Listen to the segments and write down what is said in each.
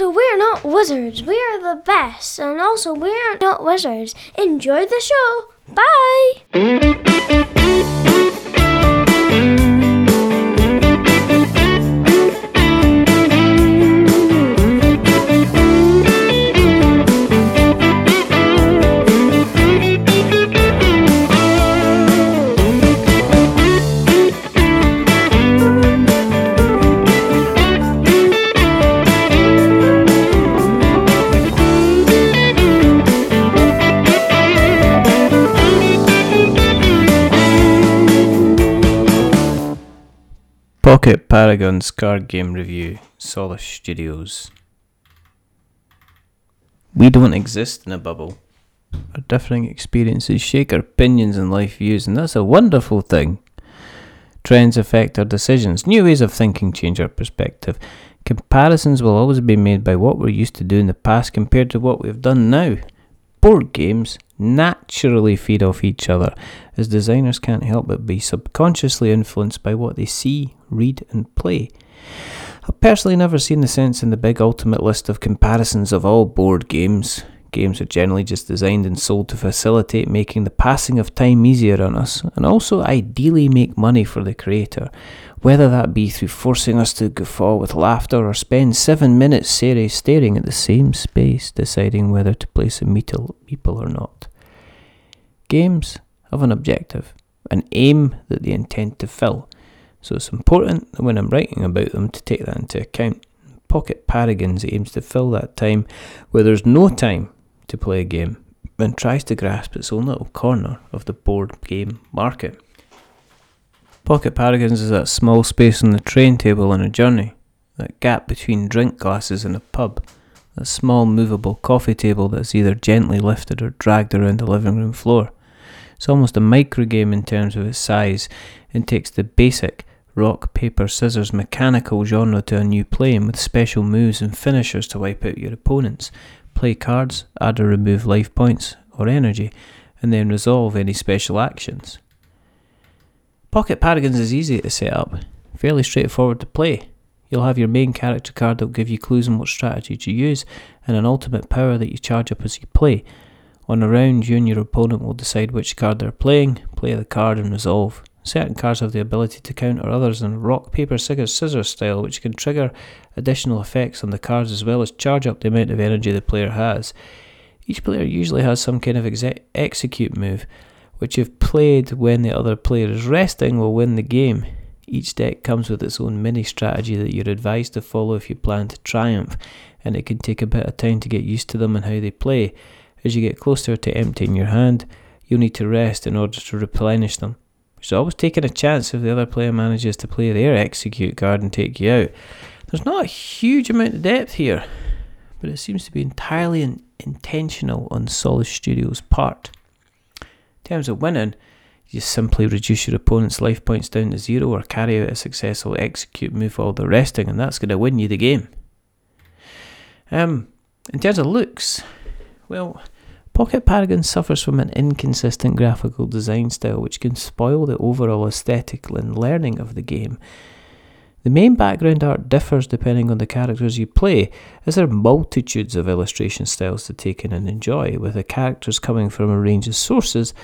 And we're not wizards. We are the best. And also, we're not wizards. Enjoy the show. Bye. Pocket Paragon's card game review, Solis Studios. We don't exist in a bubble. Our differing experiences shake our opinions and life views, and that's a wonderful thing. Trends affect our decisions, new ways of thinking change our perspective. Comparisons will always be made by what we're used to do in the past compared to what we've done now. Board games naturally feed off each other, as designers can't help but be subconsciously influenced by what they see, read, and play. I've personally never seen the sense in the big ultimate list of comparisons of all board games. Games are generally just designed and sold to facilitate making the passing of time easier on us, and also ideally make money for the creator, whether that be through forcing us to guffaw with laughter or spend seven minutes staring at the same space, deciding whether to place a meeple or not. Games have an objective, an aim that they intend to fill, so it's important that when I'm writing about them to take that into account. Pocket Paragons aims to fill that time where there's no time to play a game and tries to grasp its own little corner of the board game market. Pocket Paragons is that small space on the train table on a journey, that gap between drink glasses in a pub, that small movable coffee table that's either gently lifted or dragged around the living room floor. It's almost a micro game in terms of its size and takes the basic rock, paper, scissors mechanical genre to a new plane with special moves and finishers to wipe out your opponents play cards, add or remove life points or energy, and then resolve any special actions. Pocket Paragons is easy to set up, fairly straightforward to play. You'll have your main character card that will give you clues on what strategy to use, and an ultimate power that you charge up as you play. On a round, you and your opponent will decide which card they're playing, play the card, and resolve. Certain cards have the ability to counter others in rock, paper, scissors style, which can trigger additional effects on the cards as well as charge up the amount of energy the player has. Each player usually has some kind of exe- execute move, which, if played when the other player is resting, will win the game. Each deck comes with its own mini strategy that you're advised to follow if you plan to triumph, and it can take a bit of time to get used to them and how they play. As you get closer to emptying your hand, you'll need to rest in order to replenish them So always taking a chance if the other player manages to play their execute card and take you out. There's not a huge amount of depth here, but it seems to be entirely in- intentional on Solis Studios' part. In terms of winning, you simply reduce your opponent's life points down to zero or carry out a successful execute move while they're resting, and that's going to win you the game. Um, in terms of looks, well, Pocket Paragon suffers from an inconsistent graphical design style which can spoil the overall aesthetic and learning of the game. The main background art differs depending on the characters you play, as there are multitudes of illustration styles to take in and enjoy, with the characters coming from a range of sources.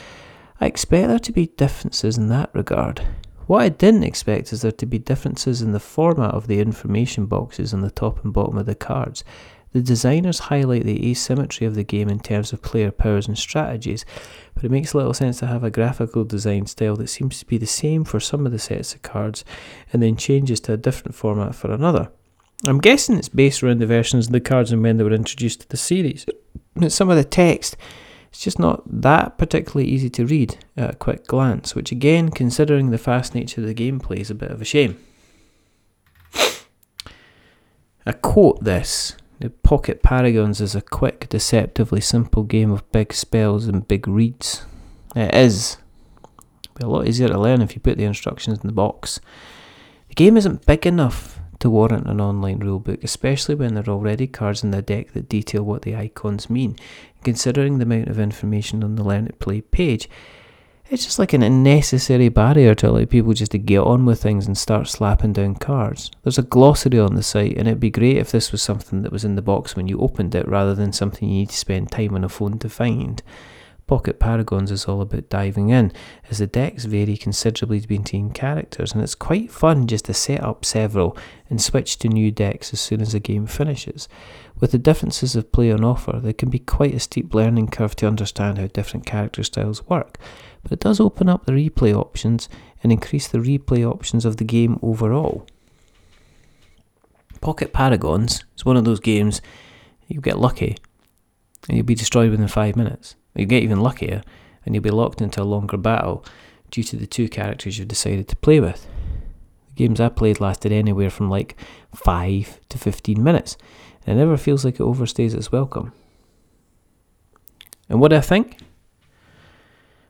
I expect there to be differences in that regard. What I didn't expect is there to be differences in the format of the information boxes on the top and bottom of the cards, the designers highlight the asymmetry of the game in terms of player powers and strategies, but it makes little sense to have a graphical design style that seems to be the same for some of the sets of cards and then changes to a different format for another. I'm guessing it's based around the versions of the cards and when they were introduced to the series. Some of the text it's just not that particularly easy to read at a quick glance, which again, considering the fast nature of the gameplay, is a bit of a shame. I quote this the Pocket Paragons is a quick, deceptively simple game of big spells and big reads. It is. Be a lot easier to learn if you put the instructions in the box. The game isn't big enough to warrant an online rulebook, especially when there are already cards in the deck that detail what the icons mean. Considering the amount of information on the Learn to Play page, it's just like an unnecessary barrier to allow people just to get on with things and start slapping down cards. There's a glossary on the site, and it'd be great if this was something that was in the box when you opened it rather than something you need to spend time on a phone to find. Pocket Paragons is all about diving in, as the decks vary considerably between characters, and it's quite fun just to set up several and switch to new decks as soon as the game finishes. With the differences of play on offer, there can be quite a steep learning curve to understand how different character styles work, but it does open up the replay options and increase the replay options of the game overall. Pocket Paragons is one of those games you get lucky and you'll be destroyed within five minutes. You get even luckier and you'll be locked into a longer battle due to the two characters you've decided to play with. The games I played lasted anywhere from like 5 to 15 minutes, it never feels like it overstays its welcome. And what do I think?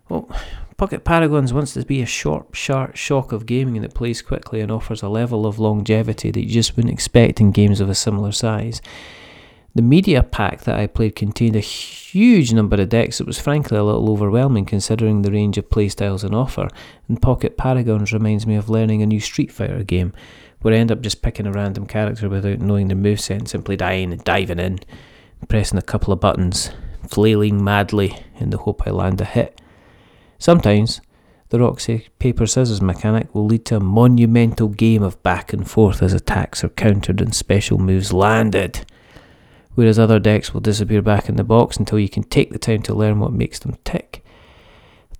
Well, Pocket Paragons wants to be a short, sharp shock of gaming that plays quickly and offers a level of longevity that you just wouldn't expect in games of a similar size. The media pack that I played contained a huge number of decks that was frankly a little overwhelming considering the range of playstyles on offer, and Pocket Paragons reminds me of learning a new Street Fighter game, where I end up just picking a random character without knowing the moveset and simply dying and diving in, pressing a couple of buttons, flailing madly in the hope I land a hit. Sometimes, the rock, paper, scissors mechanic will lead to a monumental game of back and forth as attacks are countered and special moves landed whereas other decks will disappear back in the box until you can take the time to learn what makes them tick.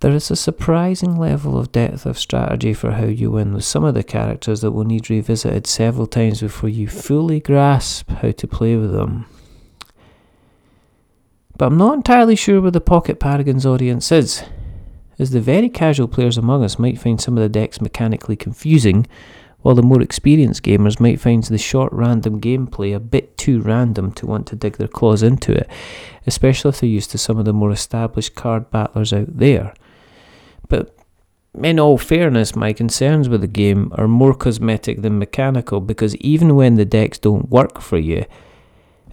There is a surprising level of depth of strategy for how you win with some of the characters that will need revisited several times before you fully grasp how to play with them. But I'm not entirely sure where the Pocket Paragons audience is, as the very casual players among us might find some of the decks mechanically confusing while the more experienced gamers might find the short random gameplay a bit too random to want to dig their claws into it, especially if they're used to some of the more established card battlers out there. In all fairness, my concerns with the game are more cosmetic than mechanical because even when the decks don't work for you,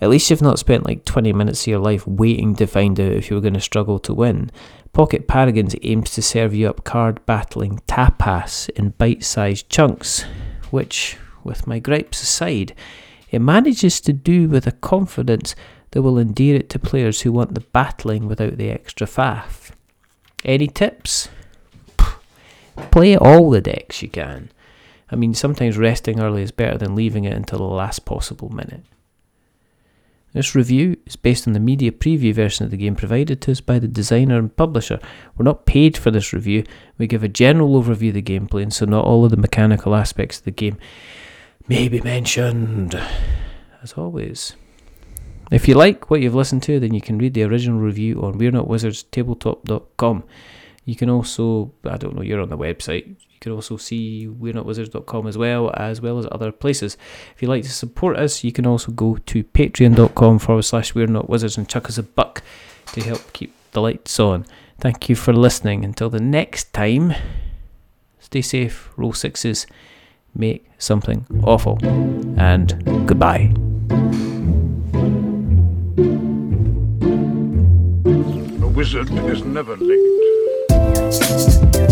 at least you've not spent like 20 minutes of your life waiting to find out if you were going to struggle to win. Pocket Paragons aims to serve you up card battling tapas in bite sized chunks, which, with my gripes aside, it manages to do with a confidence that will endear it to players who want the battling without the extra faff. Any tips? Play all the decks you can. I mean, sometimes resting early is better than leaving it until the last possible minute. This review is based on the media preview version of the game provided to us by the designer and publisher. We're not paid for this review. We give a general overview of the gameplay, and so not all of the mechanical aspects of the game may be mentioned. As always. If you like what you've listened to, then you can read the original review on We're Not Wizards Tabletop.com. You can also, I don't know, you're on the website You can also see we're not wizards.com as well, as well as other places. If you'd like to support us, you can also go to patreon.com forward slash we're not wizards and chuck us a buck to help keep the lights on. Thank you for listening. Until the next time, stay safe, roll sixes, make something awful, and goodbye. A wizard is never late. Thank you.